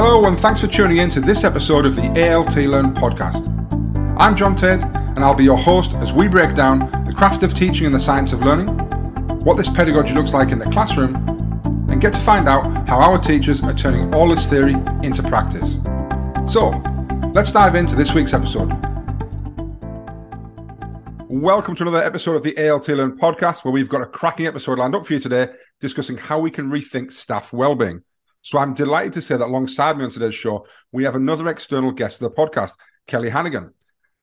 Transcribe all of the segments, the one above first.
Hello, and thanks for tuning in to this episode of the ALT Learn podcast. I'm John Tate, and I'll be your host as we break down the craft of teaching and the science of learning, what this pedagogy looks like in the classroom, and get to find out how our teachers are turning all this theory into practice. So, let's dive into this week's episode. Welcome to another episode of the ALT Learn podcast, where we've got a cracking episode lined up for you today discussing how we can rethink staff well-being. So I'm delighted to say that alongside me on today's show, we have another external guest of the podcast, Kelly Hannaghan.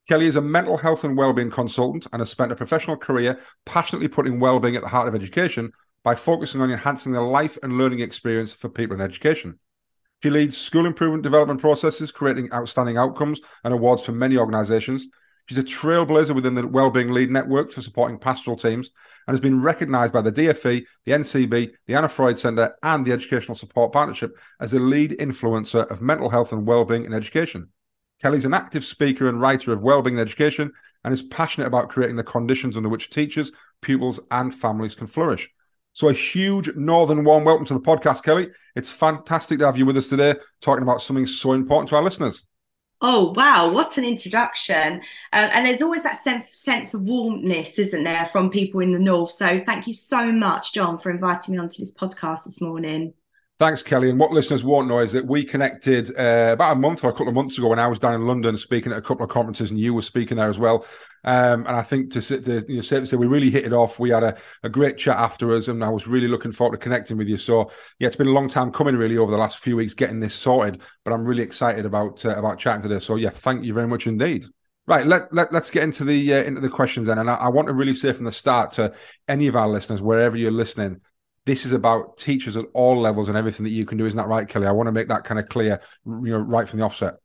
Kelly is a mental health and well-being consultant and has spent a professional career passionately putting well-being at the heart of education by focusing on enhancing the life and learning experience for people in education. She leads school improvement development processes, creating outstanding outcomes and awards for many organizations. She's a trailblazer within the Wellbeing Lead Network for supporting pastoral teams and has been recognised by the DFE, the NCB, the Anna Freud Centre, and the Educational Support Partnership as a lead influencer of mental health and wellbeing in education. Kelly's an active speaker and writer of wellbeing in education and is passionate about creating the conditions under which teachers, pupils, and families can flourish. So, a huge northern warm welcome to the podcast, Kelly. It's fantastic to have you with us today, talking about something so important to our listeners. Oh, wow. What an introduction. Uh, and there's always that sense of warmness, isn't there, from people in the North. So thank you so much, John, for inviting me onto this podcast this morning. Thanks, Kelly. And what listeners won't know is that we connected uh, about a month or a couple of months ago when I was down in London speaking at a couple of conferences, and you were speaking there as well. Um, and I think to, to you know, say, we really hit it off. We had a, a, great chat afterwards, and I was really looking forward to connecting with you. So yeah, it's been a long time coming, really, over the last few weeks getting this sorted. But I'm really excited about uh, about chatting today. So yeah, thank you very much indeed. Right, let, let let's get into the uh, into the questions then, and I, I want to really say from the start to any of our listeners, wherever you're listening, this is about teachers at all levels and everything that you can do. Isn't that right, Kelly? I want to make that kind of clear, you know, right from the offset.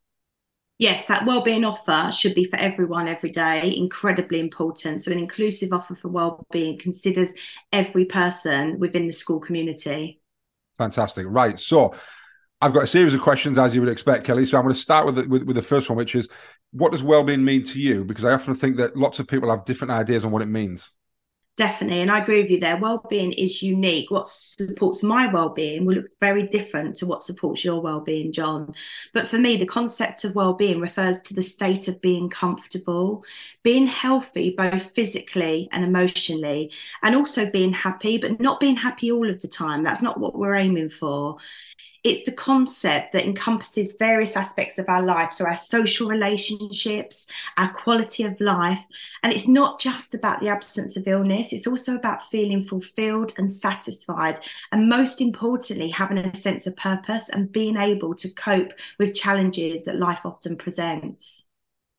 Yes, that wellbeing offer should be for everyone every day, incredibly important. So, an inclusive offer for wellbeing considers every person within the school community. Fantastic. Right. So, I've got a series of questions, as you would expect, Kelly. So, I'm going to start with the, with, with the first one, which is what does well-being mean to you? Because I often think that lots of people have different ideas on what it means. Definitely. And I agree with you there. Well-being is unique. What supports my well-being will look very different to what supports your well-being, John. But for me, the concept of well-being refers to the state of being comfortable, being healthy, both physically and emotionally, and also being happy, but not being happy all of the time. That's not what we're aiming for. It's the concept that encompasses various aspects of our life. So, our social relationships, our quality of life. And it's not just about the absence of illness, it's also about feeling fulfilled and satisfied. And most importantly, having a sense of purpose and being able to cope with challenges that life often presents.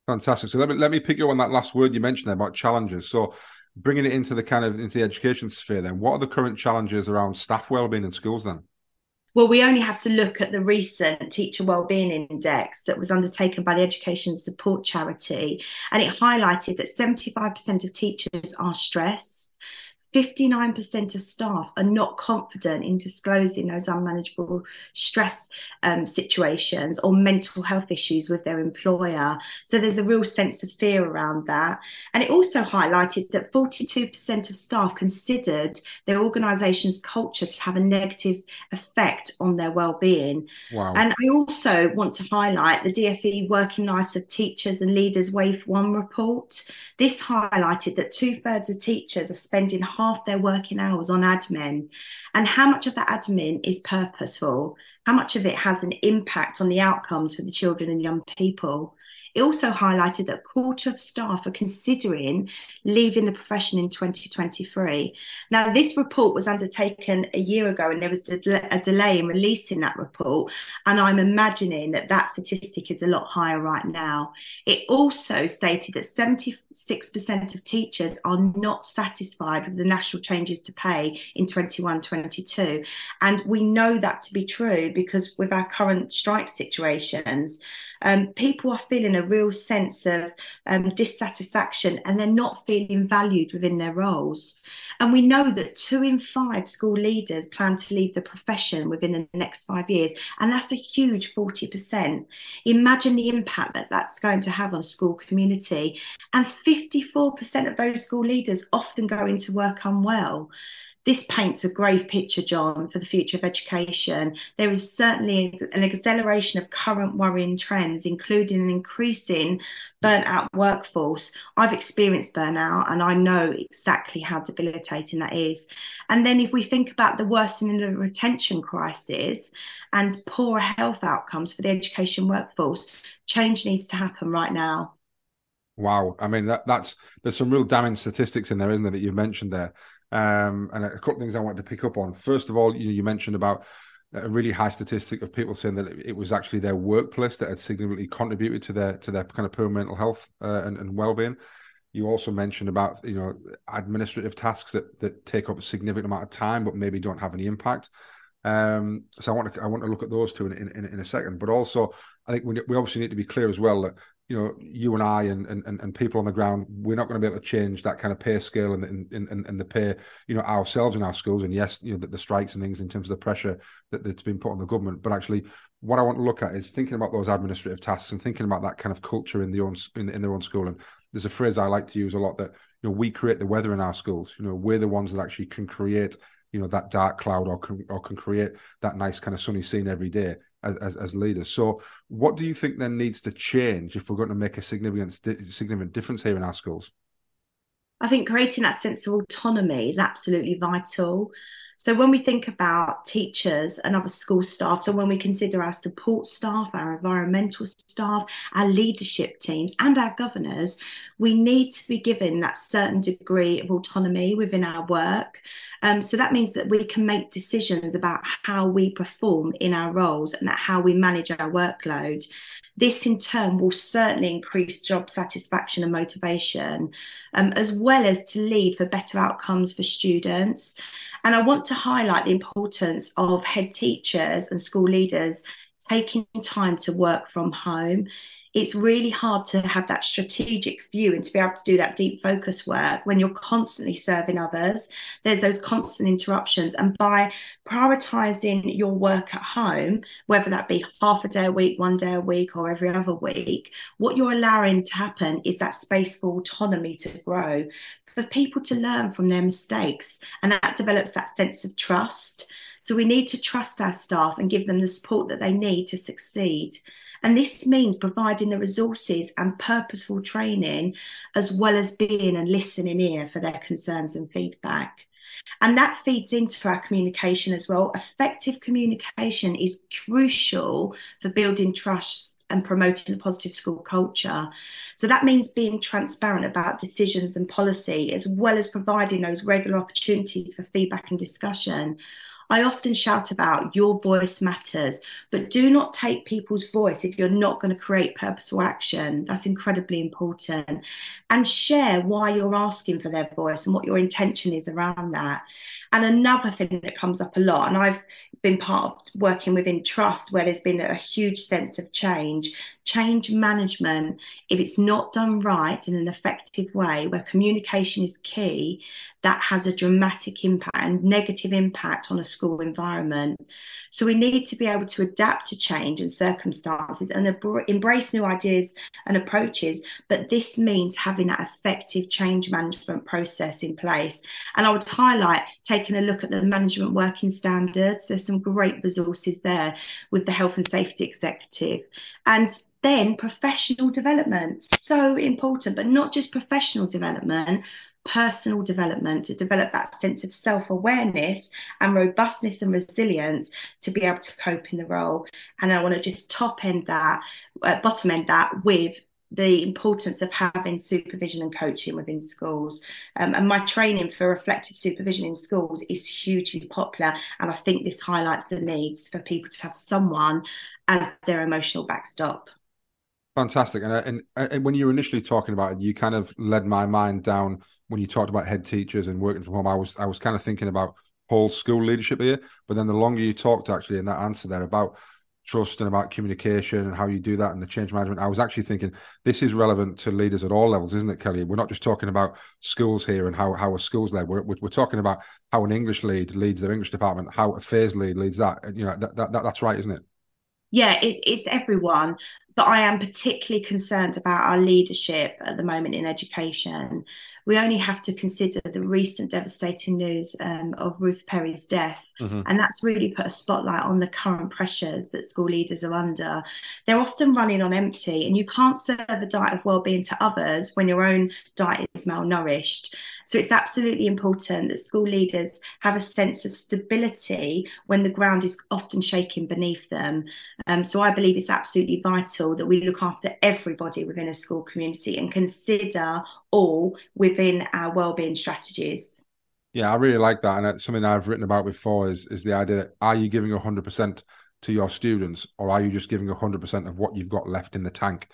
Fantastic. So, let me, let me pick you on that last word you mentioned there about challenges. So, bringing it into the kind of into the education sphere then what are the current challenges around staff well-being in schools then well, we only have to look at the recent Teacher Wellbeing Index that was undertaken by the Education Support Charity, and it highlighted that 75% of teachers are stressed, 59% of staff are not confident in disclosing those unmanageable stress um, situations or mental health issues with their employer. So there's a real sense of fear around that. And it also highlighted that 42% of staff considered their organisation's culture to have a negative effect on their well-being. Wow. And I also want to highlight the DFE Working Lives of Teachers and Leaders Wave 1 report. This highlighted that two thirds of teachers are spending half their working hours on admin and how much of that admin is purposeful, how much of it has an impact on the outcomes for the children and young people. It also highlighted that a quarter of staff are considering leaving the profession in 2023. Now, this report was undertaken a year ago and there was a delay in releasing that report. And I'm imagining that that statistic is a lot higher right now. It also stated that 76% of teachers are not satisfied with the national changes to pay in 21 22. And we know that to be true because with our current strike situations, um, people are feeling a real sense of um, dissatisfaction and they're not feeling valued within their roles. And we know that two in five school leaders plan to leave the profession within the next five years. And that's a huge 40%. Imagine the impact that that's going to have on school community. And 54% of those school leaders often go into work unwell. This paints a grave picture, John, for the future of education. There is certainly an acceleration of current worrying trends, including an increasing burnt out workforce. I've experienced burnout and I know exactly how debilitating that is. And then, if we think about the worsening of the retention crisis and poor health outcomes for the education workforce, change needs to happen right now. Wow, I mean that that's there's some real damning statistics in there, isn't there, that you've mentioned there? Um, and a couple of things I wanted to pick up on. First of all, you, you mentioned about a really high statistic of people saying that it was actually their workplace that had significantly contributed to their to their kind of poor mental health uh, and, and well-being. You also mentioned about you know administrative tasks that that take up a significant amount of time but maybe don't have any impact. Um, so I want to I want to look at those two in in, in a second. But also, I think we, we obviously need to be clear as well that you know, you and I and, and and people on the ground, we're not going to be able to change that kind of pay scale and and, and, and the pay, you know, ourselves in our schools. And yes, you know, the, the strikes and things in terms of the pressure that, that's been put on the government. But actually, what I want to look at is thinking about those administrative tasks and thinking about that kind of culture in the own in, in their own school. And there's a phrase I like to use a lot that you know we create the weather in our schools. You know, we're the ones that actually can create you know that dark cloud or can or can create that nice kind of sunny scene every day as, as, as leaders. So, what do you think then needs to change if we're going to make a significant significant difference here in our schools? I think creating that sense of autonomy is absolutely vital. So when we think about teachers and other school staff, so when we consider our support staff, our environmental staff, our leadership teams, and our governors, we need to be given that certain degree of autonomy within our work. Um, so that means that we can make decisions about how we perform in our roles and how we manage our workload. This in turn will certainly increase job satisfaction and motivation, um, as well as to lead for better outcomes for students. And I want to highlight the importance of head teachers and school leaders taking time to work from home it's really hard to have that strategic view and to be able to do that deep focus work when you're constantly serving others. There's those constant interruptions. And by prioritizing your work at home, whether that be half a day a week, one day a week, or every other week, what you're allowing to happen is that space for autonomy to grow, for people to learn from their mistakes. And that develops that sense of trust. So we need to trust our staff and give them the support that they need to succeed. And this means providing the resources and purposeful training, as well as being a listening ear for their concerns and feedback. And that feeds into our communication as well. Effective communication is crucial for building trust and promoting a positive school culture. So that means being transparent about decisions and policy, as well as providing those regular opportunities for feedback and discussion. I often shout about your voice matters, but do not take people's voice if you're not going to create purposeful action. That's incredibly important. And share why you're asking for their voice and what your intention is around that. And another thing that comes up a lot, and I've been part of working within trust where there's been a huge sense of change, change management, if it's not done right in an effective way, where communication is key, that has a dramatic impact and negative impact on a school environment. So we need to be able to adapt to change and circumstances and embrace new ideas and approaches. But this means having that effective change management process in place. And I would highlight taking a look at the management working standards. There's some great resources there with the health and safety executive. And then professional development, so important, but not just professional development, personal development to develop that sense of self awareness and robustness and resilience to be able to cope in the role. And I want to just top end that, uh, bottom end that with the importance of having supervision and coaching within schools. Um, and my training for reflective supervision in schools is hugely popular. And I think this highlights the needs for people to have someone as their emotional backstop. Fantastic. And, uh, and, uh, and when you were initially talking about it, you kind of led my mind down when you talked about head teachers and working from home. I was I was kind of thinking about whole school leadership here. But then the longer you talked actually in that answer there about trust and about communication and how you do that and the change management, I was actually thinking this is relevant to leaders at all levels, isn't it, Kelly? We're not just talking about schools here and how how a school's led. We're, we're talking about how an English lead leads their English department, how a FAIRS lead leads that. You know, that, that, that that's right, isn't it? Yeah, it's it's everyone but I am particularly concerned about our leadership at the moment in education. We only have to consider the recent devastating news um, of Ruth Perry's death. Mm-hmm. And that's really put a spotlight on the current pressures that school leaders are under. They're often running on empty, and you can't serve a diet of well-being to others when your own diet is malnourished. So it's absolutely important that school leaders have a sense of stability when the ground is often shaking beneath them. Um, so I believe it's absolutely vital that we look after everybody within a school community and consider all within our wellbeing strategies. Yeah, I really like that, and it's something I've written about before. Is is the idea that are you giving hundred percent to your students, or are you just giving hundred percent of what you've got left in the tank?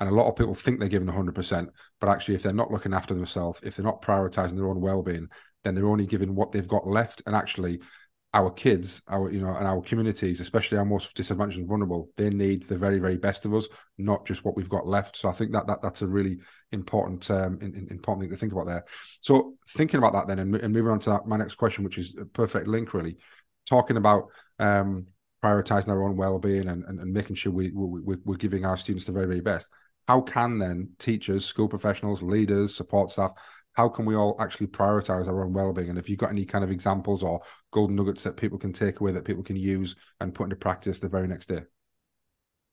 And a lot of people think they're giving 100%, but actually, if they're not looking after themselves, if they're not prioritizing their own well being, then they're only giving what they've got left. And actually, our kids, our you know, and our communities, especially our most disadvantaged and vulnerable, they need the very, very best of us, not just what we've got left. So I think that that that's a really important um, in, in, important thing to think about there. So thinking about that then, and, and moving on to that, my next question, which is a perfect link, really, talking about um, prioritizing our own well-being and, and, and making sure we, we we're giving our students the very, very best how can then teachers, school professionals, leaders, support staff, how can we all actually prioritize our own well-being? And if you've got any kind of examples or golden nuggets that people can take away that people can use and put into practice the very next day.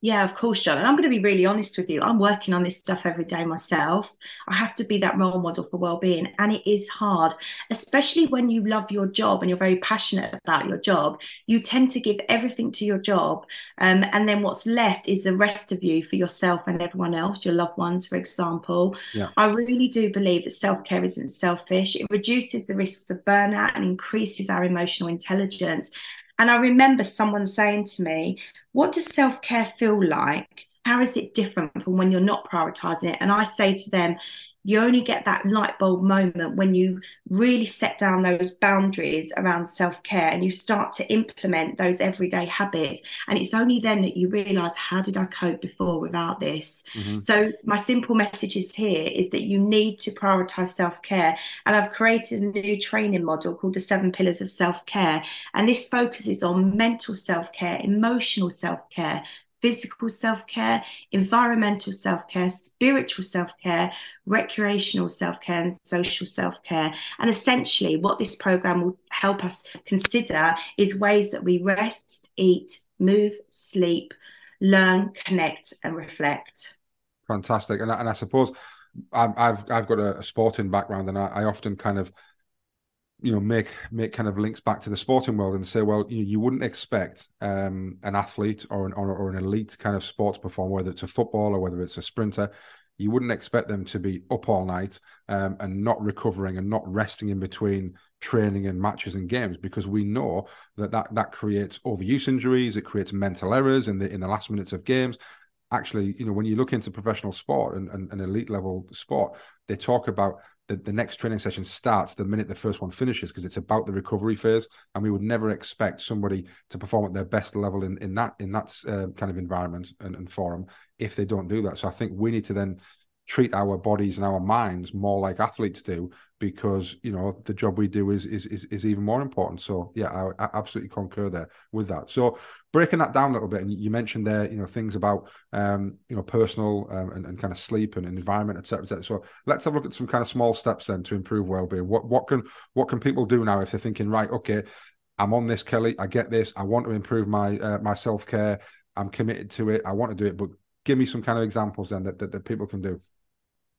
Yeah, of course, John. And I'm going to be really honest with you. I'm working on this stuff every day myself. I have to be that role model for well-being, and it is hard, especially when you love your job and you're very passionate about your job. You tend to give everything to your job, um, and then what's left is the rest of you for yourself and everyone else, your loved ones, for example. Yeah. I really do believe that self-care isn't selfish. It reduces the risks of burnout and increases our emotional intelligence. And I remember someone saying to me, What does self care feel like? How is it different from when you're not prioritizing it? And I say to them, you only get that light bulb moment when you really set down those boundaries around self care and you start to implement those everyday habits. And it's only then that you realize, how did I cope before without this? Mm-hmm. So, my simple message is here is that you need to prioritize self care. And I've created a new training model called the seven pillars of self care. And this focuses on mental self care, emotional self care, physical self care, environmental self care, spiritual self care, recreational self care, and social self care. And essentially, what this program will help us consider is ways that we rest, eat, move, sleep, learn, connect, and reflect. Fantastic. And, and I suppose I've, I've got a, sporting background, and I, I often kind of you know make make kind of links back to the sporting world and say well you, you wouldn't expect um, an athlete or an or, or, an elite kind of sports performer whether it's a football or whether it's a sprinter you wouldn't expect them to be up all night um, and not recovering and not resting in between training and matches and games because we know that that, that creates overuse injuries it creates mental errors in the in the last minutes of games. Actually you know when you look into professional sport and, and, and elite level sport they talk about the, the next training session starts the minute the first one finishes because it's about the recovery phase and we would never expect somebody to perform at their best level in, in that in that uh, kind of environment and, and forum if they don't do that. So i think we need to then treat our bodies and our minds more like athletes do because you know the job we do is is is, is even more important. So yeah I, I, absolutely concur there with that. So breaking that down a little bit and you mentioned there you know things about um you know personal um, and, and kind of sleep and, environment etc etc so let's have a look at some kind of small steps then to improve well-being. What what can what can people do now if they're thinking right okay i'm on this kelly i get this i want to improve my uh, my self-care i'm committed to it i want to do it but give me some kind of examples then that, that, that people can do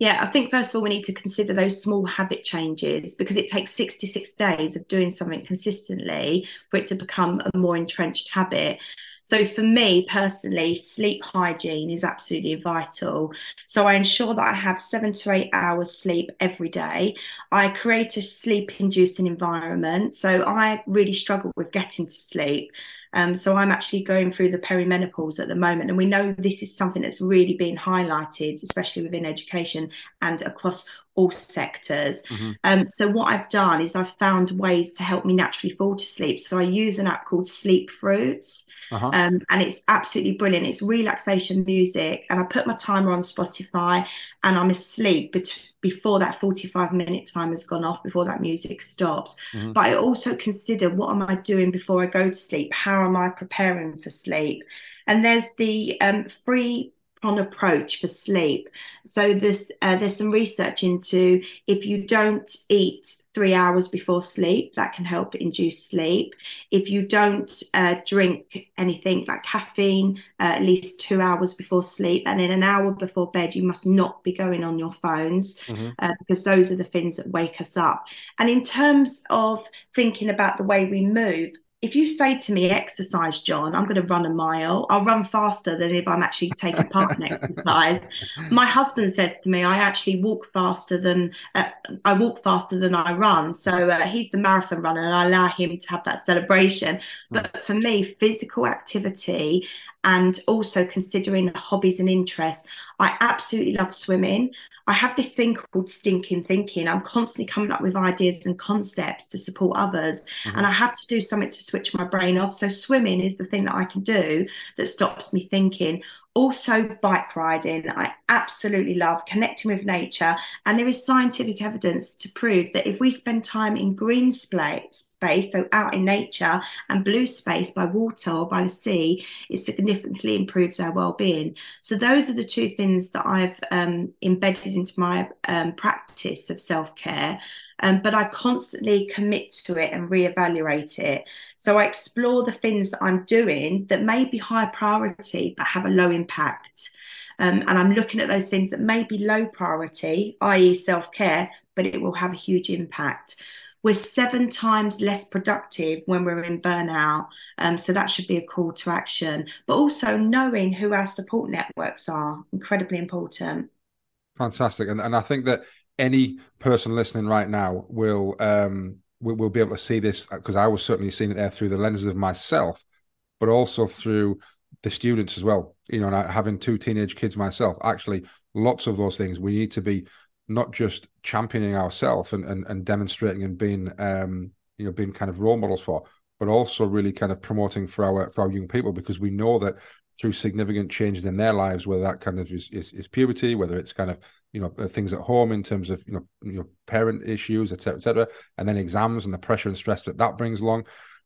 yeah, I think first of all, we need to consider those small habit changes because it takes 66 days of doing something consistently for it to become a more entrenched habit. So, for me personally, sleep hygiene is absolutely vital. So, I ensure that I have seven to eight hours sleep every day. I create a sleep inducing environment. So, I really struggle with getting to sleep. Um, so I'm actually going through the perimenopause at the moment, and we know this is something that's really being highlighted, especially within education and across all sectors. Mm-hmm. Um, so what I've done is I've found ways to help me naturally fall to sleep. So I use an app called Sleep Fruits, uh-huh. um, and it's absolutely brilliant. It's relaxation music, and I put my timer on Spotify, and I'm asleep bet- before that 45 minute time has gone off, before that music stops. Mm-hmm. But I also consider what am I doing before I go to sleep? How am I preparing for sleep? And there's the um, free on approach for sleep. So this uh, there's some research into if you don't eat three hours before sleep, that can help induce sleep. If you don't uh, drink anything like caffeine uh, at least two hours before sleep, and in an hour before bed, you must not be going on your phones mm-hmm. Uh, because those are the things that wake us up. And in terms of thinking about the way we move, if you say to me exercise john i'm going to run a mile i'll run faster than if i'm actually taking part in exercise my husband says to me i actually walk faster than uh, i walk faster than i run so uh, he's the marathon runner and i allow him to have that celebration but for me physical activity and also considering hobbies and interests. I absolutely love swimming. I have this thing called stinking thinking. I'm constantly coming up with ideas and concepts to support others, mm-hmm. and I have to do something to switch my brain off. So, swimming is the thing that I can do that stops me thinking. Also, bike riding. I absolutely love connecting with nature. And there is scientific evidence to prove that if we spend time in green space, so out in nature, and blue space by water or by the sea, it significantly improves our well-being. So those are the two things that I've um, embedded into my um, practice of self-care. Um, but I constantly commit to it and reevaluate it. So I explore the things that I'm doing that may be high priority but have a low impact. Um, and I'm looking at those things that may be low priority, i.e., self care, but it will have a huge impact. We're seven times less productive when we're in burnout. Um, so that should be a call to action. But also knowing who our support networks are, incredibly important. Fantastic. And, and I think that any person listening right now will um will, will be able to see this because I was certainly seeing it there through the lenses of myself, but also through the students as well. You know, having two teenage kids myself, actually, lots of those things we need to be not just championing ourselves and, and and demonstrating and being um you know being kind of role models for, but also really kind of promoting for our for our young people because we know that through significant changes in their lives, whether that kind of is, is, is puberty, whether it's kind of you know uh, things at home in terms of you know your parent issues, etc., etc., and then exams and the pressure and stress that that brings along.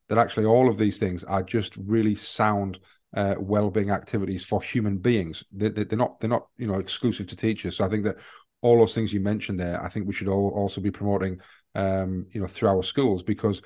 That actually all of these things are just really sound uh, well-being activities for human beings. They, they, are not they're not you know exclusive to teachers. So I think that all those things you mentioned there, I think we should all also be promoting um, you know through our schools because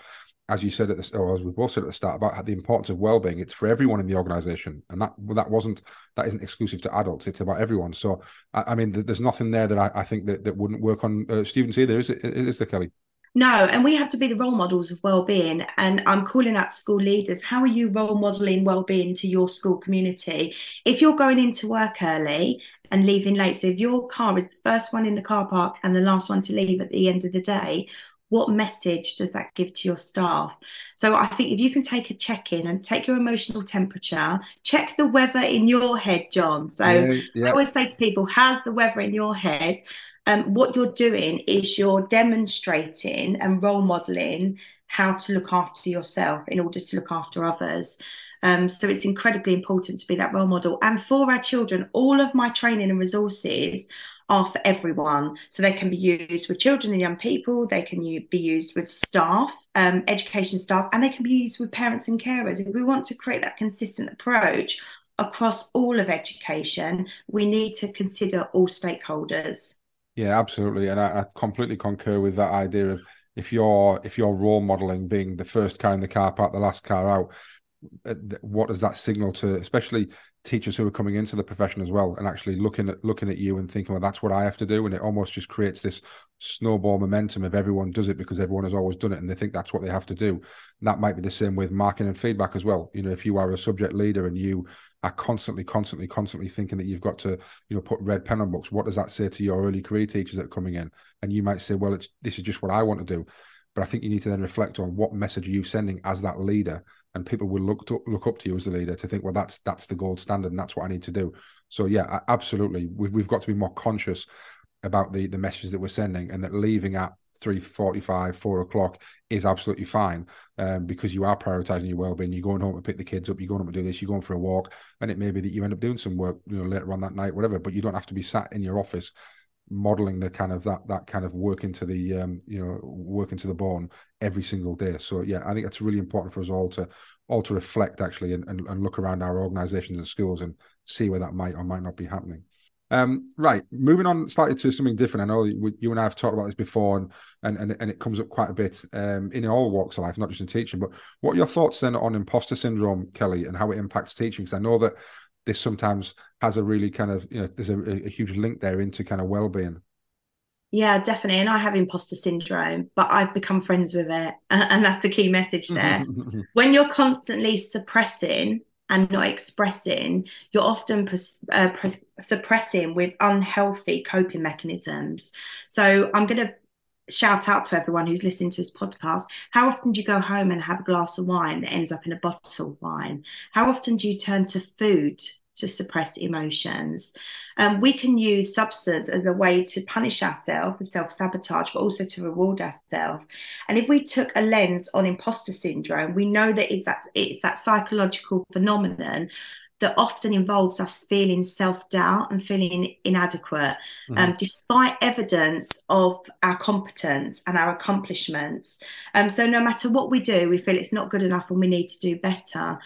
as you said at the or as we both said at the start about the importance of well-being it's for everyone in the organization and that that wasn't that isn't exclusive to adults it's about everyone so i, I mean there's nothing there that i, I think that, that wouldn't work on uh, students either is it is there kelly no, and we have to be the role models of well-being. And I'm calling out school leaders. How are you role modeling well-being to your school community? If you're going into work early and leaving late, so if your car is the first one in the car park and the last one to leave at the end of the day, what message does that give to your staff? So I think if you can take a check in and take your emotional temperature, check the weather in your head, John. So yeah, yeah. I always say to people, how's the weather in your head? Um, what you're doing is you're demonstrating and role modeling how to look after yourself in order to look after others. Um, so it's incredibly important to be that role model. And for our children, all of my training and resources are for everyone. So they can be used with children and young people, they can be used with staff, um, education staff, and they can be used with parents and carers. If we want to create that consistent approach across all of education, we need to consider all stakeholders. Yeah, absolutely. And I, I completely concur with that idea of if you're if you're role modeling being the first car in the car park, the last car out, Uh, what does that signal to especially teachers who are coming into the profession as well and actually looking at looking at you and thinking well that's what i have to do? And it almost just creates this snowball momentum of everyone does it because everyone has always done it and they think that's what they have to do. That might be the same with marking and feedback as well. You know if you are a subject leader and you are constantly constantly constantly thinking that you've got to you know put red pen on books what does that say to your early career teachers that are coming in? And you might say well it's this is just what i want to do. But i think you need to then reflect on what message are you sending as that leader and people will look to, look up to you as a leader to think, well, that's that's the gold standard, and that's what I need to do. So yeah, absolutely, we've we've got to be more conscious about the the messages that we're sending, and that leaving at three forty-five, four o'clock is absolutely fine um, because you are prioritizing your well-being. You're going home to pick the kids up. You're going home to do this. You're going for a walk, and it may be that you end up doing some work, you know, later on that night, whatever. But you don't have to be sat in your office modeling the kind of that that kind of work into the um, you know work into the bone every single day. So yeah, I think it's really important for us all to all to reflect actually and, and, and look around our organizations and schools and see where that might or might not be happening. Um, right, moving on slightly to something different. I know you and I have talked about this before, and and and, and it comes up quite a bit um, in all walks of life, not just in teaching. But what are your thoughts then on imposter syndrome, Kelly, and how it impacts teaching? Because I know that this sometimes has a really kind of you know there's a, a huge link there into kind of well-being. Yeah, definitely. And I have imposter syndrome, but I've become friends with it. And that's the key message there. when you're constantly suppressing and not expressing, you're often uh, suppressing with unhealthy coping mechanisms. So I'm going to shout out to everyone who's listening to this podcast. How often do you go home and have a glass of wine that ends up in a bottle of wine? How often do you turn to food to suppress emotions. Um, we can use substance as a way to punish ourselves, self sabotage, but also to reward ourselves. And if we took a lens on imposter syndrome, we know that it's that it's that psychological phenomenon that often involves us feeling self doubt and feeling inadequate, mm-hmm. um, despite evidence of our competence and our accomplishments. Um, so, no matter what we do, we feel it's not good enough and we need to do better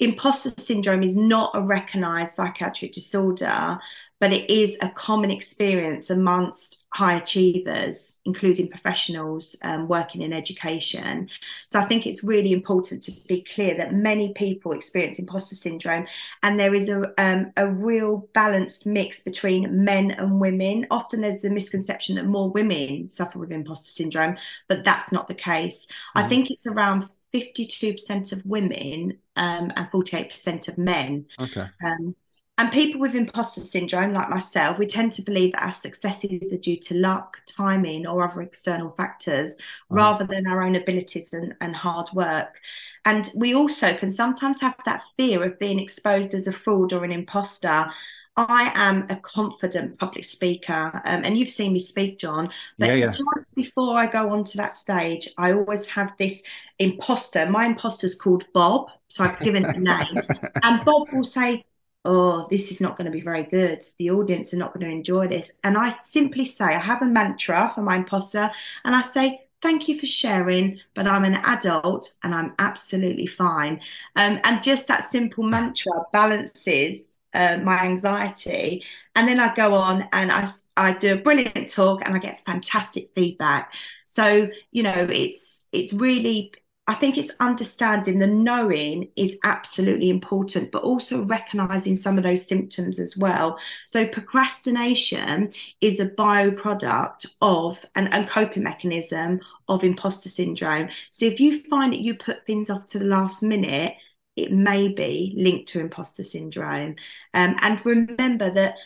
imposter syndrome is not a recognized psychiatric disorder, but it is a common experience amongst high achievers, including professionals um, working in education. So I think it's really important to be clear that many people experience imposter syndrome, and there is a um, a real balanced mix between men and women. Often there's the misconception that more women suffer with imposter syndrome, but that's not the case. Mm-hmm. I think it's around 52% of women um, and 48% of men. Okay. Um, and people with imposter syndrome, like myself, we tend to believe that our successes are due to luck, timing, or other external factors rather than our own abilities and, and hard work. And we also can sometimes have that fear of being exposed as a fraud or an imposter I am a confident public speaker, um, and you've seen me speak, John. But yeah, yeah. just before I go onto that stage, I always have this imposter. My imposter is called Bob, so I've given a name, and Bob will say, "Oh, this is not going to be very good. The audience are not going to enjoy this." And I simply say, I have a mantra for my imposter, and I say, thank you for sharing, but I'm an adult and I'm absolutely fine. Um, and just that simple mantra balances uh, my anxiety and then i go on and I, I do a brilliant talk and i get fantastic feedback so you know it's it's really i think it's understanding the knowing is absolutely important but also recognizing some of those symptoms as well so procrastination is a byproduct of an, a coping mechanism of imposter syndrome so if you find that you put things off to the last minute it may be linked to imposter syndrome. Um, and remember that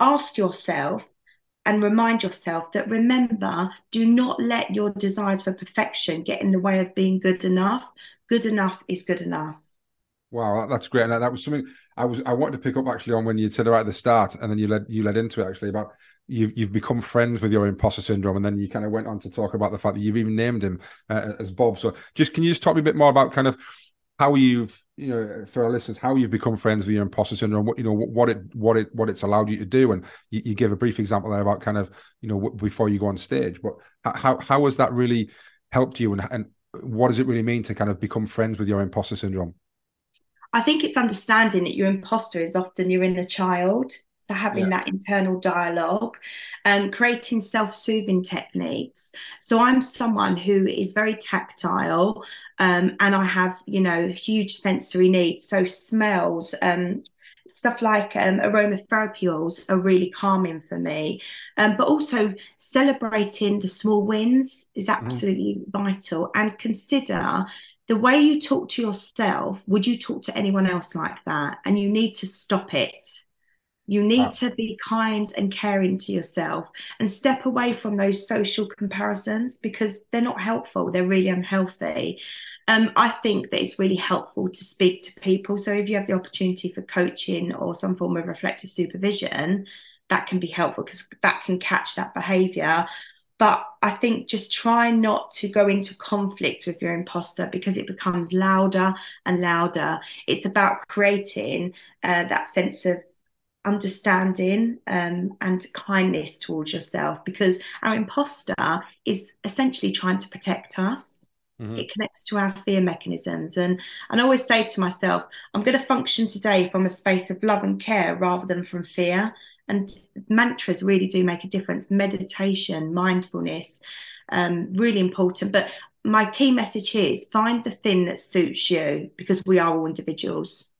ask yourself and remind yourself that remember, do not let your desires for perfection get in the way of being good enough. Good enough is good enough. Wow, that's great. And that was something I was I wanted to pick up actually on when you said right at the start, and then you led you led into it actually about you've you've become friends with your imposter syndrome, and then you kind of went on to talk about the fact that you've even named him uh, as Bob. So, just can you just talk me a bit more about kind of how you've you know for our listeners how you've become friends with your imposter syndrome what you know what it what it what it's allowed you to do. And you, you give a brief example there about kind of you know before you go on stage but how how has that really helped you? And, and what does it really mean to kind of become friends with your imposter syndrome? I think it's understanding that your imposter is often your inner child having yeah. that internal dialogue and um, creating self-soothing techniques so i'm someone who is very tactile um, and i have you know huge sensory needs so smells um, stuff like um, aromatherapy oils are really calming for me um, but also celebrating the small wins is mm-hmm. absolutely mm. vital and consider the way you talk to yourself would you talk to anyone else like that and you need to stop it you need wow. to be kind and caring to yourself and step away from those social comparisons because they're not helpful. They're really unhealthy. Um, I think that it's really helpful to speak to people. So if you have the opportunity for coaching or some form of reflective supervision, that can be helpful because that can catch that behavior. But I think just try not to go into conflict with your imposter because it becomes louder and louder. It's about creating uh, that sense of understanding um, and kindness towards yourself because our imposter is essentially trying to protect us. Mm-hmm. It connects to our fear mechanisms. And, and I always say to myself, I'm going to function today from a space of love and care rather than from fear. And mantras really do make a difference. Meditation, mindfulness, um, really important. But my key message here is find the thing that suits you because we are all individuals.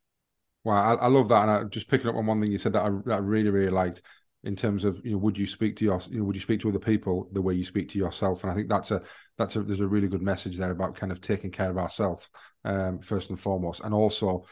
Wow, I, I love that. And I, just picking up on one thing you said that I, that I really, really liked in terms of you know would you speak to your you know would you speak to other people the way you speak to yourself and i think that's a that's a there's a really good message there about kind of taking care of ourselves um, first and foremost and also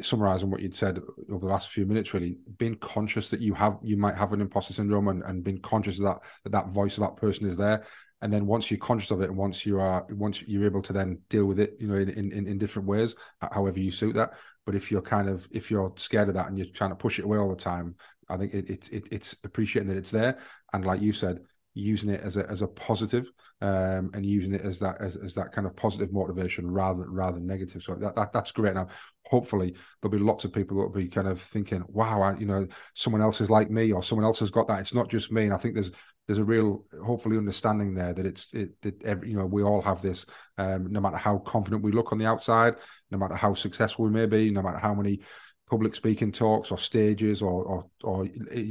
summarizing what you'd said over the last few minutes really being conscious that you have you might have an imposter syndrome and, and being conscious of that that that voice of that person is there and then once you're conscious of it and once you are once you're able to then deal with it you know in, in in different ways however you suit that but if you're kind of if you're scared of that and you're trying to push it away all the time i think it, it, it it's appreciating that it's there and like you said using it as a as a positive, um, and using it as that as, as that kind of positive motivation rather rather than negative. So that, that that's great. Now, hopefully, there'll be lots of people that will be kind of thinking, "Wow, I, you know, someone else is like me, or someone else has got that." It's not just me. And I think there's there's a real hopefully understanding there that it's it that every, you know we all have this. Um, no matter how confident we look on the outside, no matter how successful we may be, no matter how many public speaking talks or stages or, or, or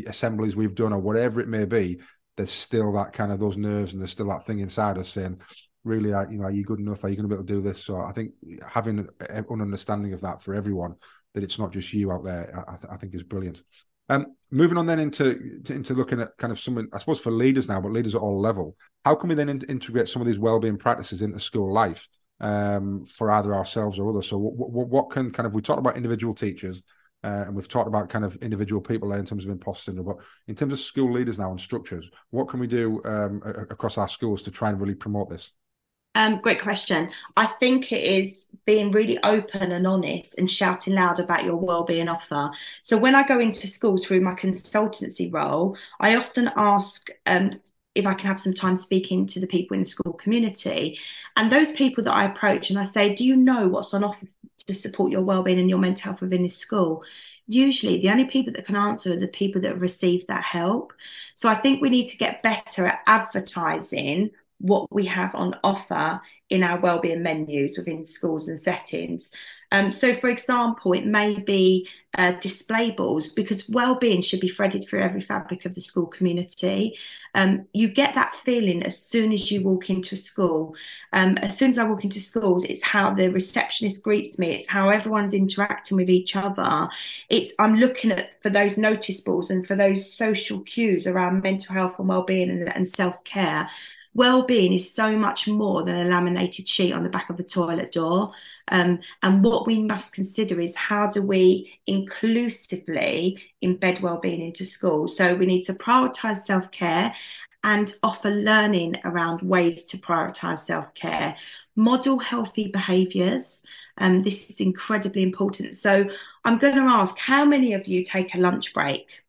assemblies we've done or whatever it may be there's still that kind of those nerves and there's still that thing inside us saying, really, you know, are you good enough? Are you going to be able to do this? So I think having an understanding of that for everyone, that it's not just you out there, I, th- I think is brilliant. Um, moving on then into into looking at kind of some, I suppose, for leaders now, but leaders at all level. How can we then in- integrate some of these well-being practices into school life um, for either ourselves or others? So, what, what, what can kind of we talked about individual teachers, uh, and we've talked about kind of individual people there in terms of imposter syndrome, but in terms of school leaders now and structures, what can we do um, across our schools to try and really promote this? Um, great question. I think it is being really open and honest and shouting loud about your wellbeing offer. So when I go into school through my consultancy role, I often ask um, if I can have some time speaking to the people in the school community. And those people that I approach and I say, Do you know what's on offer to support your well-being and your mental health within this school usually the only people that can answer are the people that have received that help so i think we need to get better at advertising what we have on offer in our wellbeing menus within schools and settings um, so, for example, it may be uh, display balls because well-being should be threaded through every fabric of the school community. Um, you get that feeling as soon as you walk into a school. Um, as soon as I walk into schools, it's how the receptionist greets me. It's how everyone's interacting with each other. It's I'm looking at for those notice balls and for those social cues around mental health and well-being and, and self-care well-being is so much more than a laminated sheet on the back of the toilet door. Um, and what we must consider is how do we inclusively embed well-being into school? So we need to prioritize self-care and offer learning around ways to prioritize self-care. Model healthy behaviors um, this is incredibly important. So i'm going to ask how many of you take a lunch break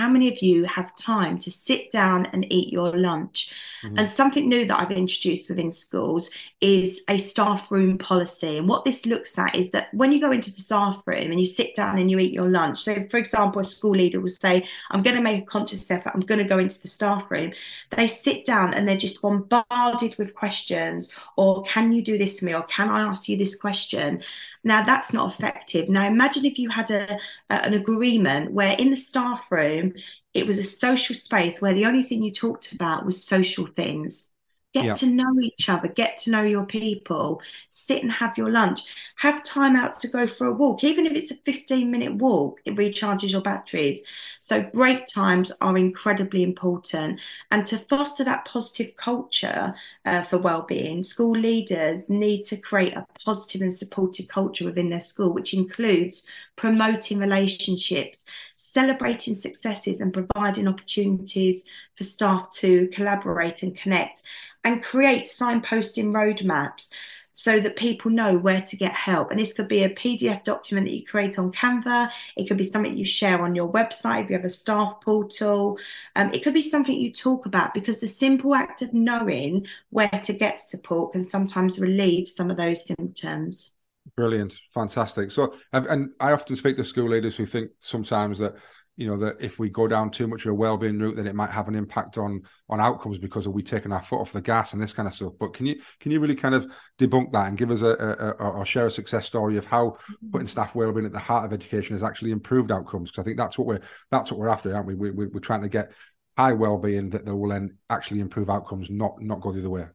how many of you have time to sit down and eat your lunch? Mm-hmm. And something new that I've introduced within schools is a staff room policy. And what this looks at is that when you go into the staff room and you sit down and you eat your lunch, so for example, a school leader will say, I'm going to make a conscious effort, I'm going to go into the staff room. They sit down and they're just bombarded with questions, or can you do this for me? Or can I ask you this question? Now that's not effective. Now imagine if you had a, a, an agreement where in the staff room it was a social space where the only thing you talked about was social things. Get yeah. to know each other, get to know your people, sit and have your lunch, have time out to go for a walk. Even if it's a 15 minute walk, it recharges your batteries. So, break times are incredibly important. And to foster that positive culture uh, for well-being, school leaders need to create a positive and supportive culture within their school, which includes promoting relationships, celebrating successes, and providing opportunities for staff to collaborate and connect and create signposting roadmaps so that people know where to get help. And this could be a PDF document that you create on Canva. It could be something you share on your website if you have a staff portal. Um, it could be something you talk about because the simple act of knowing where to get support can sometimes relieve some of those symptoms. Brilliant, fantastic. So, and I often speak to school leaders who think sometimes that you know that if we go down too much of a well-being route then it might have an impact on on outcomes because of we taking our foot off the gas and this kind of stuff. But can you can you really kind of debunk that and give us a, a, a or share a success story of how mm-hmm. putting staff well-being at the heart of education has actually improved outcomes? Because i think that's what we're that's what we're after aren't we, we, we we're trying to get high well-being that will then actually improve outcomes not not go the other way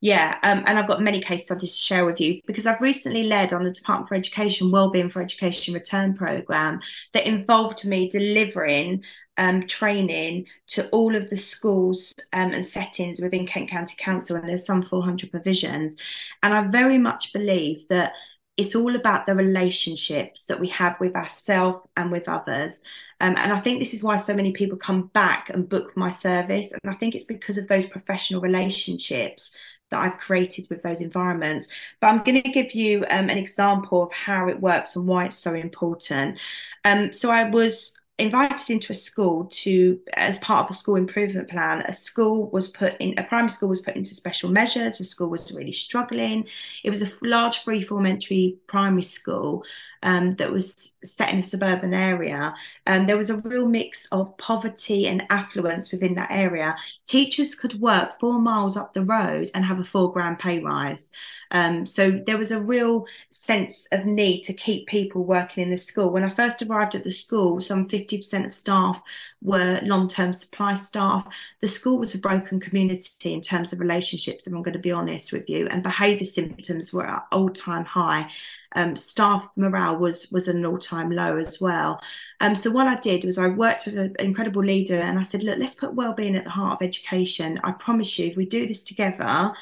yeah, um, and I've got many case studies to share with you because I've recently led on the Department for Education Wellbeing for Education Return program that involved me delivering um, training to all of the schools um, and settings within Kent County Council, and there's some 400 provisions. And I very much believe that it's all about the relationships that we have with ourselves and with others. Um, and I think this is why so many people come back and book my service. And I think it's because of those professional relationships that I've created with those environments. But I'm going to give you um, an example of how it works and why it's so important. Um, so I was invited into a school to as part of a school improvement plan a school was put in a primary school was put into special measures the school was really struggling it was a large free form entry primary school um, that was set in a suburban area. And there was a real mix of poverty and affluence within that area. Teachers could work four miles up the road and have a four grand pay rise. Um, so there was a real sense of need to keep people working in the school. When I first arrived at the school, some 50% of staff were long term supply staff. The school was a broken community in terms of relationships, if I'm going to be honest with you, and behaviour symptoms were at all time high. Um, staff morale was was an all time low as well. Um, so what I did was I worked with an incredible leader and I said, look, let's put well-being at the heart of education. I promise you, if we do this together,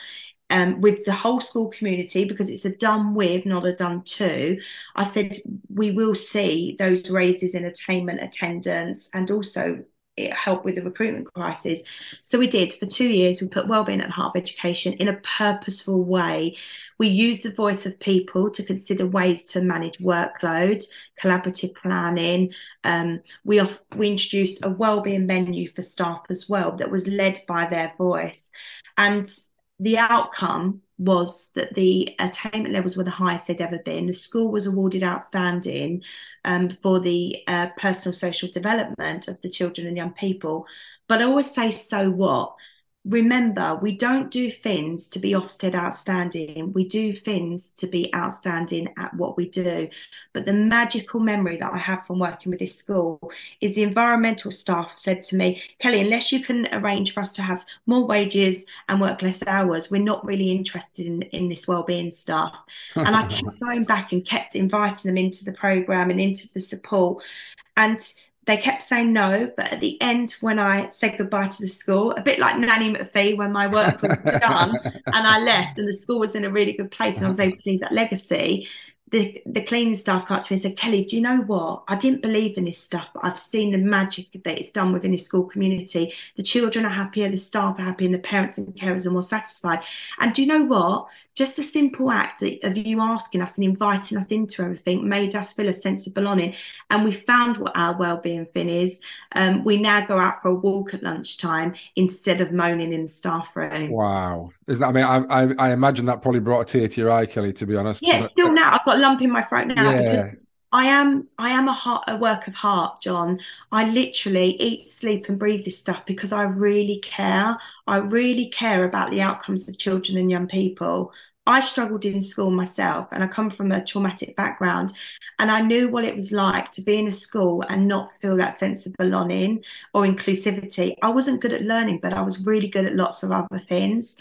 um, with the whole school community because it's a done with, not a done to. I said we will see those raises in attainment, attendance, and also it helped with the recruitment crisis. So we did for two years. We put wellbeing at the heart of education in a purposeful way. We used the voice of people to consider ways to manage workload, collaborative planning. Um, we off, we introduced a wellbeing menu for staff as well that was led by their voice, and the outcome was that the attainment levels were the highest they'd ever been. The school was awarded outstanding um, for the uh, personal social development of the children and young people. But I always say, so what? Remember, we don't do things to be Ofsted outstanding. We do things to be outstanding at what we do. But the magical memory that I have from working with this school is the environmental staff said to me, Kelly, unless you can arrange for us to have more wages and work less hours, we're not really interested in, in this wellbeing staff. And I kept going back and kept inviting them into the program and into the support. And they kept saying no, but at the end, when I said goodbye to the school, a bit like Nanny McPhee, when my work was done and I left, and the school was in a really good place, and I was able to leave that legacy the, the cleaning staff came up to me and said, Kelly, do you know what? I didn't believe in this stuff, but I've seen the magic that it's done within the school community. The children are happier, the staff are happy, and the parents and carers are more satisfied. And do you know what? Just the simple act of you asking us and inviting us into everything made us feel a sense of belonging. And we found what our well-being thing is. Um, we now go out for a walk at lunchtime instead of moaning in the staff room. Wow. Is that, I mean, I, I, I imagine that probably brought a tear to your eye, Kelly, to be honest. Yeah, still now. I've got a lump in my throat now yeah. because I am I am a heart a work of heart, John. I literally eat, sleep, and breathe this stuff because I really care. I really care about the outcomes of children and young people. I struggled in school myself, and I come from a traumatic background, and I knew what it was like to be in a school and not feel that sense of belonging or inclusivity. I wasn't good at learning, but I was really good at lots of other things.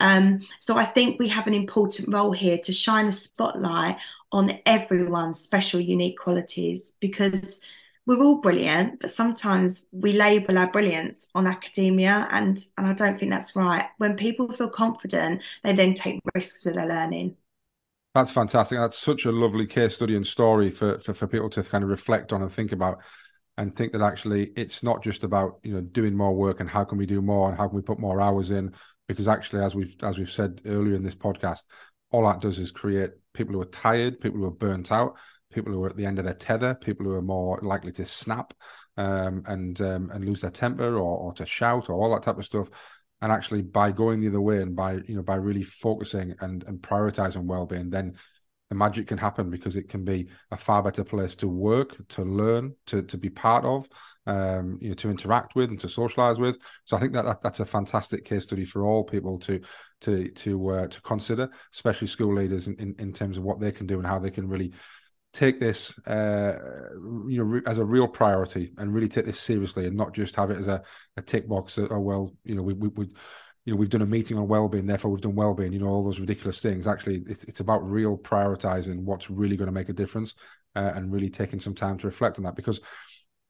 Um, so I think we have an important role here to shine a spotlight on everyone's special, unique qualities because we're all brilliant, but sometimes we label our brilliance on academia, and, and I don't think that's right. When people feel confident, they then take risks with their learning. That's fantastic. That's such a lovely case study and story for, for, for people to kind of reflect on and think about and think that actually it's not just about you know doing more work and how can we do more and how can we put more hours in because actually, as we've as we've said earlier in this podcast, all that does is create people who are tired, people who are burnt out, people who are at the end of their tether, people who are more likely to snap um, and um, and lose their temper or, or to shout or all that type of stuff. And actually, by going the other way and by you know by really focusing and and prioritizing well-being, then the magic can happen because it can be a far better place to work, to learn, to to be part of, um, you know, to interact with and to socialize with. So I think that, that that's a fantastic case study for all people to to to uh, to consider, especially school leaders in, in, in terms of what they can do and how they can really take this uh, you know as a real priority and really take this seriously and not just have it as a, a tick box oh well you know we, we, we you know we've done a meeting on well-being therefore we've done well-being you know all those ridiculous things actually it's, it's about real prioritizing what's really going to make a difference uh, and really taking some time to reflect on that because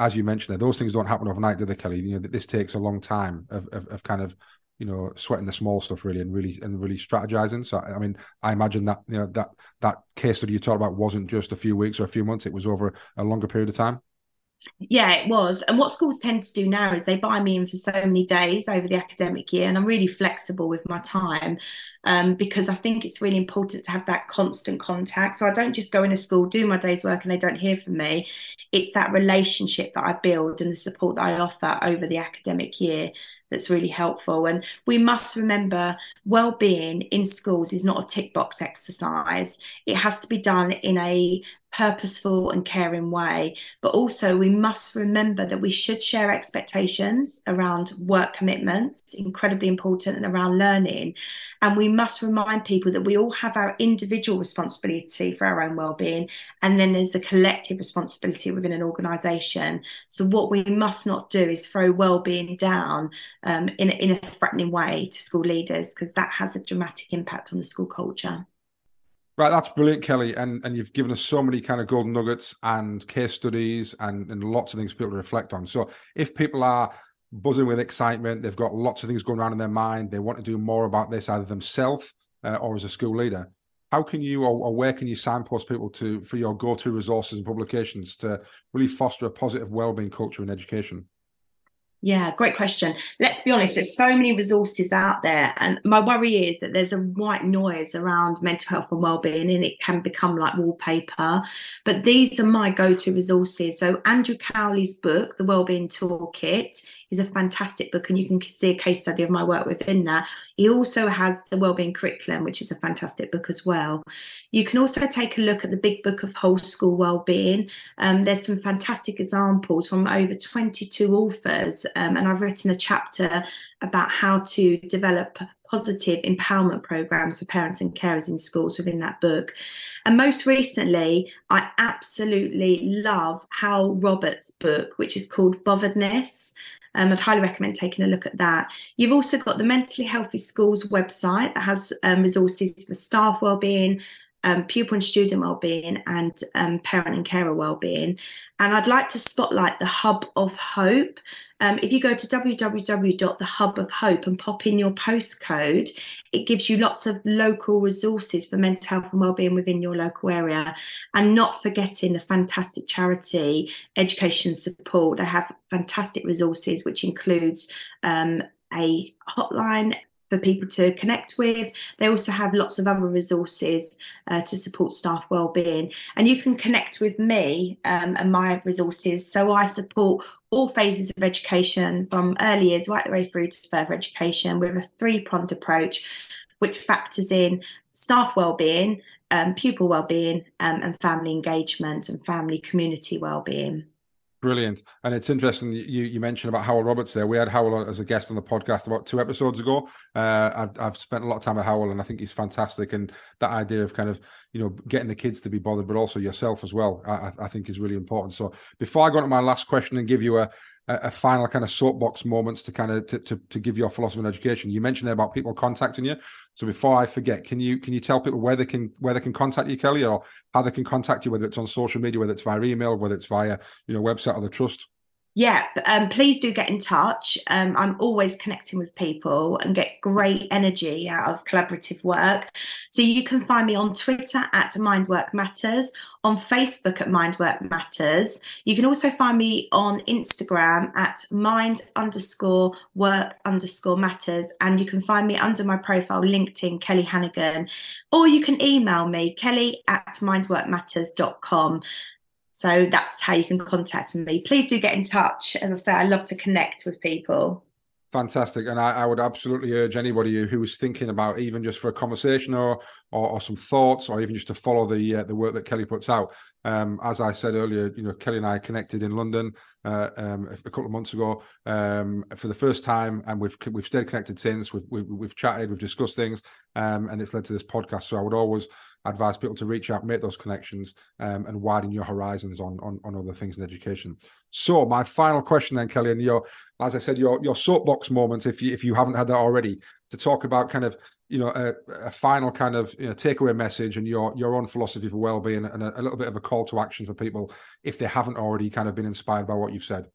as you mentioned there those things don't happen overnight do they kelly? You know this takes a long time of, of, of kind of you know sweating the small stuff really and really and really strategizing. So i mean i imagine that you know that that case study you talked about wasn't just a few weeks or a few months. It was over a longer period of time yeah, it was. And what schools tend to do now is they buy me in for so many days over the academic year, and I'm really flexible with my time um, because I think it's really important to have that constant contact. So I don't just go in a school, do my day's work, and they don't hear from me. It's that relationship that I build and the support that I offer over the academic year that's really helpful. And we must remember well-being in schools is not a tick box exercise. It has to be done in a purposeful and caring way. But also, we must remember that we should share expectations around work commitments, incredibly important, and around learning. And we must remind people that we all have our individual responsibility for our own well-being, and then there's the collective responsibility within an organisation. So what we must not do is throw well-being down um, in, in a threatening way to school leaders, because that has a dramatic impact on the school culture. Right, that's brilliant, Kelly, and and you've given us so many kind of golden nuggets and case studies and and lots of things for people to reflect on. So if people are buzzing with excitement, they've got lots of things going around in their mind, they want to do more about this either themselves uh, or as a school leader. How can you or, or where can you signpost people to for your go-to resources and publications to really foster a positive well-being culture in education? Yeah, great question. Let's be honest, there's so many resources out there. And my worry is that there's a white noise around mental health and well-being and it can become like wallpaper. But these are my go-to resources. So Andrew Cowley's book, The Wellbeing Toolkit, is a fantastic book, and you can see a case study of my work within that. He also has the Wellbeing Curriculum, which is a fantastic book as well. You can also take a look at the Big Book of Whole School Wellbeing. Um, there's some fantastic examples from over 22 authors, um, and I've written a chapter about how to develop positive empowerment programs for parents and carers in schools within that book. And most recently, I absolutely love Hywel Roberts' book, which is called Botheredness. Um, I'd highly recommend taking a look at that. You've also got the Mentally Healthy Schools website that has um, resources for staff wellbeing, um, pupil and student wellbeing, and um, parent and carer wellbeing. And I'd like to spotlight the Hub of Hope. Um, if you go to www.thehubofhope and pop in your postcode, it gives you lots of local resources for mental health and wellbeing within your local area. And not forgetting the fantastic charity Education Support. They have fantastic resources, which includes um, a hotline for people to connect with. They also have lots of other resources uh, to support staff wellbeing. And you can connect with me um, and my resources. So I support all phases of education from early years right the way through to further education with a three pronged approach, which factors in staff wellbeing, um, pupil wellbeing, um, and family engagement and family community wellbeing. Brilliant. And it's interesting you you mentioned about Hywel Roberts there. We had Hywel as a guest on the podcast about two episodes ago. Uh, I've, I've spent a lot of time with Hywel and I think he's fantastic. And that idea of kind of, you know, getting the kids to be bothered, but also yourself as well, I, I think is really important. So before I go to my last question and give you a, a, final kind of soapbox moments to kind of to, to, to give your philosophy and education. You mentioned there about people contacting you. So before I forget, can you can you tell people where they can where they can contact you, Kelly, or how they can contact you, whether it's on social media, whether it's via email, whether it's via you know website or the trust? Yeah um, please do get in touch. Um, i'm always connecting with people and get great energy out of collaborative work. So you can find me on twitter at mindwork matters on facebook at mindwork matters. You can also find me on instagram at mind underscore work underscore matters and you can find me under my profile linkedin kelly Hannaghan or you can email me kelly at mindworkmatters.com so that's how you can contact me. Please do get in touch. As I say, I love to connect with people. Fantastic, and I, I, would absolutely urge anybody who is thinking about even just for a conversation or or, or some thoughts, or even just to follow the uh, the work that Kelly puts out. Um, as I said earlier, you know, Kelly and I connected in London uh, um, a couple of months ago um, for the first time, and we've we've stayed connected since. We've we've, we've chatted, we've discussed things, um, and it's led to this podcast. So I would always advise people to reach out, make those connections, um, and widen your horizons on, on on other things in education. So my final question then, Kelly, and your as I said, your your soapbox moment, if you if you haven't had that already, to talk about kind of you know a, a final kind of you know, takeaway message and your your own philosophy for well-being and a, a little bit of a call to action for people if they haven't already kind of been inspired by what you've said.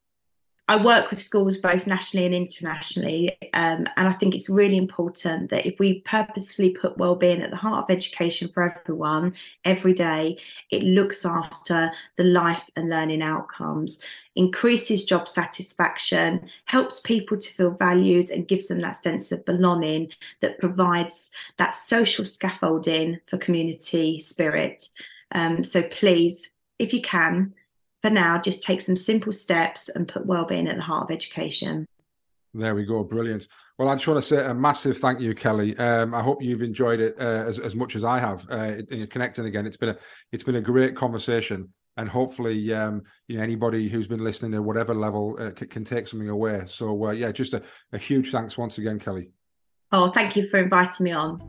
I work with schools both nationally and internationally, um, and I think it's really important that if we purposefully put well-being at the heart of education for everyone every day, it looks after the life and learning outcomes, increases job satisfaction, helps people to feel valued, and gives them that sense of belonging that provides that social scaffolding for community spirit. Um, so please, if you can, for now, just take some simple steps and put well-being at the heart of education. There we go, brilliant. Well, I just want to say a massive thank you, Kelly. Um, I hope you've enjoyed it uh, as, as much as I have. Uh, connecting again, it's been a it's been a great conversation, and hopefully, um, you know, anybody who's been listening at whatever level uh, c- can take something away. So, uh, yeah, just a, a huge thanks once again, Kelly. Oh, thank you for inviting me on.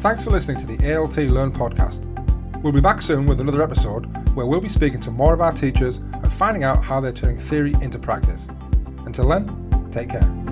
Thanks for listening to the ALT Learn podcast. We'll be back soon with another episode where we'll be speaking to more of our teachers and finding out how they're turning theory into practice. Until then, take care.